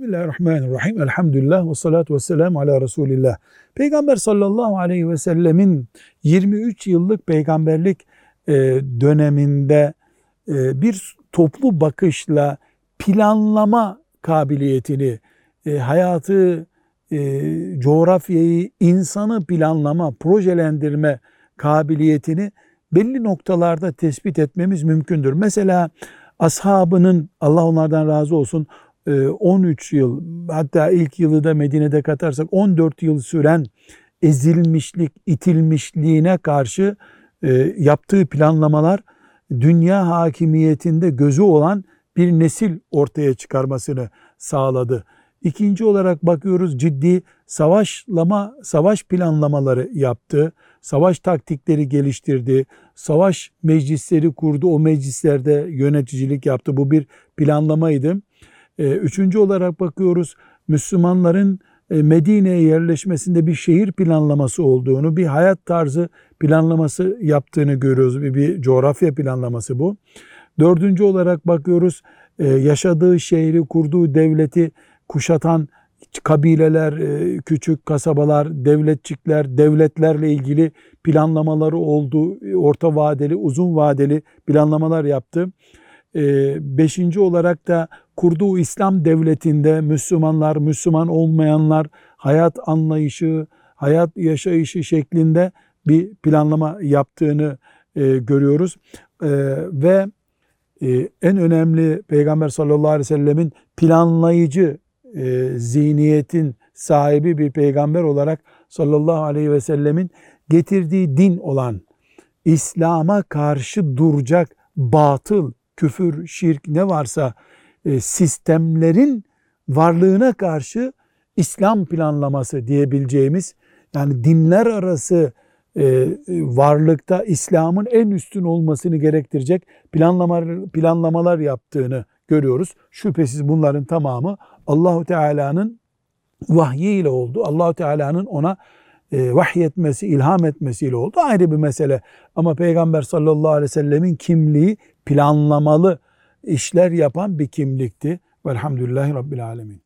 Bismillahirrahmanirrahim. Elhamdülillah ve salatu ve selamu ala Resulillah. Peygamber sallallahu aleyhi ve sellemin 23 yıllık peygamberlik e, döneminde e, bir toplu bakışla planlama kabiliyetini, e, hayatı, coğrafyayı, insanı planlama, projelendirme kabiliyetini belli noktalarda tespit etmemiz mümkündür. Mesela ashabının Allah onlardan razı olsun 13 yıl hatta ilk yılı da Medine'de katarsak 14 yıl süren ezilmişlik, itilmişliğine karşı yaptığı planlamalar dünya hakimiyetinde gözü olan bir nesil ortaya çıkarmasını sağladı. İkinci olarak bakıyoruz ciddi savaşlama, savaş planlamaları yaptı. Savaş taktikleri geliştirdi. Savaş meclisleri kurdu. O meclislerde yöneticilik yaptı. Bu bir planlamaydı. Ee, üçüncü olarak bakıyoruz Müslümanların e, Medine'ye yerleşmesinde bir şehir planlaması olduğunu, bir hayat tarzı planlaması yaptığını görüyoruz. Bir, bir coğrafya planlaması bu. Dördüncü olarak bakıyoruz e, yaşadığı şehri, kurduğu devleti kuşatan kabileler, e, küçük kasabalar, devletçikler, devletlerle ilgili planlamaları oldu. Orta vadeli, uzun vadeli planlamalar yaptı. Beşinci olarak da kurduğu İslam devletinde Müslümanlar, Müslüman olmayanlar hayat anlayışı, hayat yaşayışı şeklinde bir planlama yaptığını e, görüyoruz. E, ve e, en önemli Peygamber sallallahu aleyhi ve sellemin planlayıcı e, zihniyetin sahibi bir peygamber olarak sallallahu aleyhi ve sellemin getirdiği din olan İslam'a karşı duracak batıl, küfür, şirk ne varsa sistemlerin varlığına karşı İslam planlaması diyebileceğimiz yani dinler arası e, varlıkta İslam'ın en üstün olmasını gerektirecek planlamalar, planlamalar yaptığını görüyoruz. Şüphesiz bunların tamamı Allahu Teala'nın vahyiyle oldu. Allahu Teala'nın ona e, vahyetmesi, ilham etmesiyle oldu. Ayrı bir mesele. Ama Peygamber sallallahu aleyhi ve sellemin kimliği planlamalı işler yapan bir kimlikti. Velhamdülillahi Rabbil Alemin.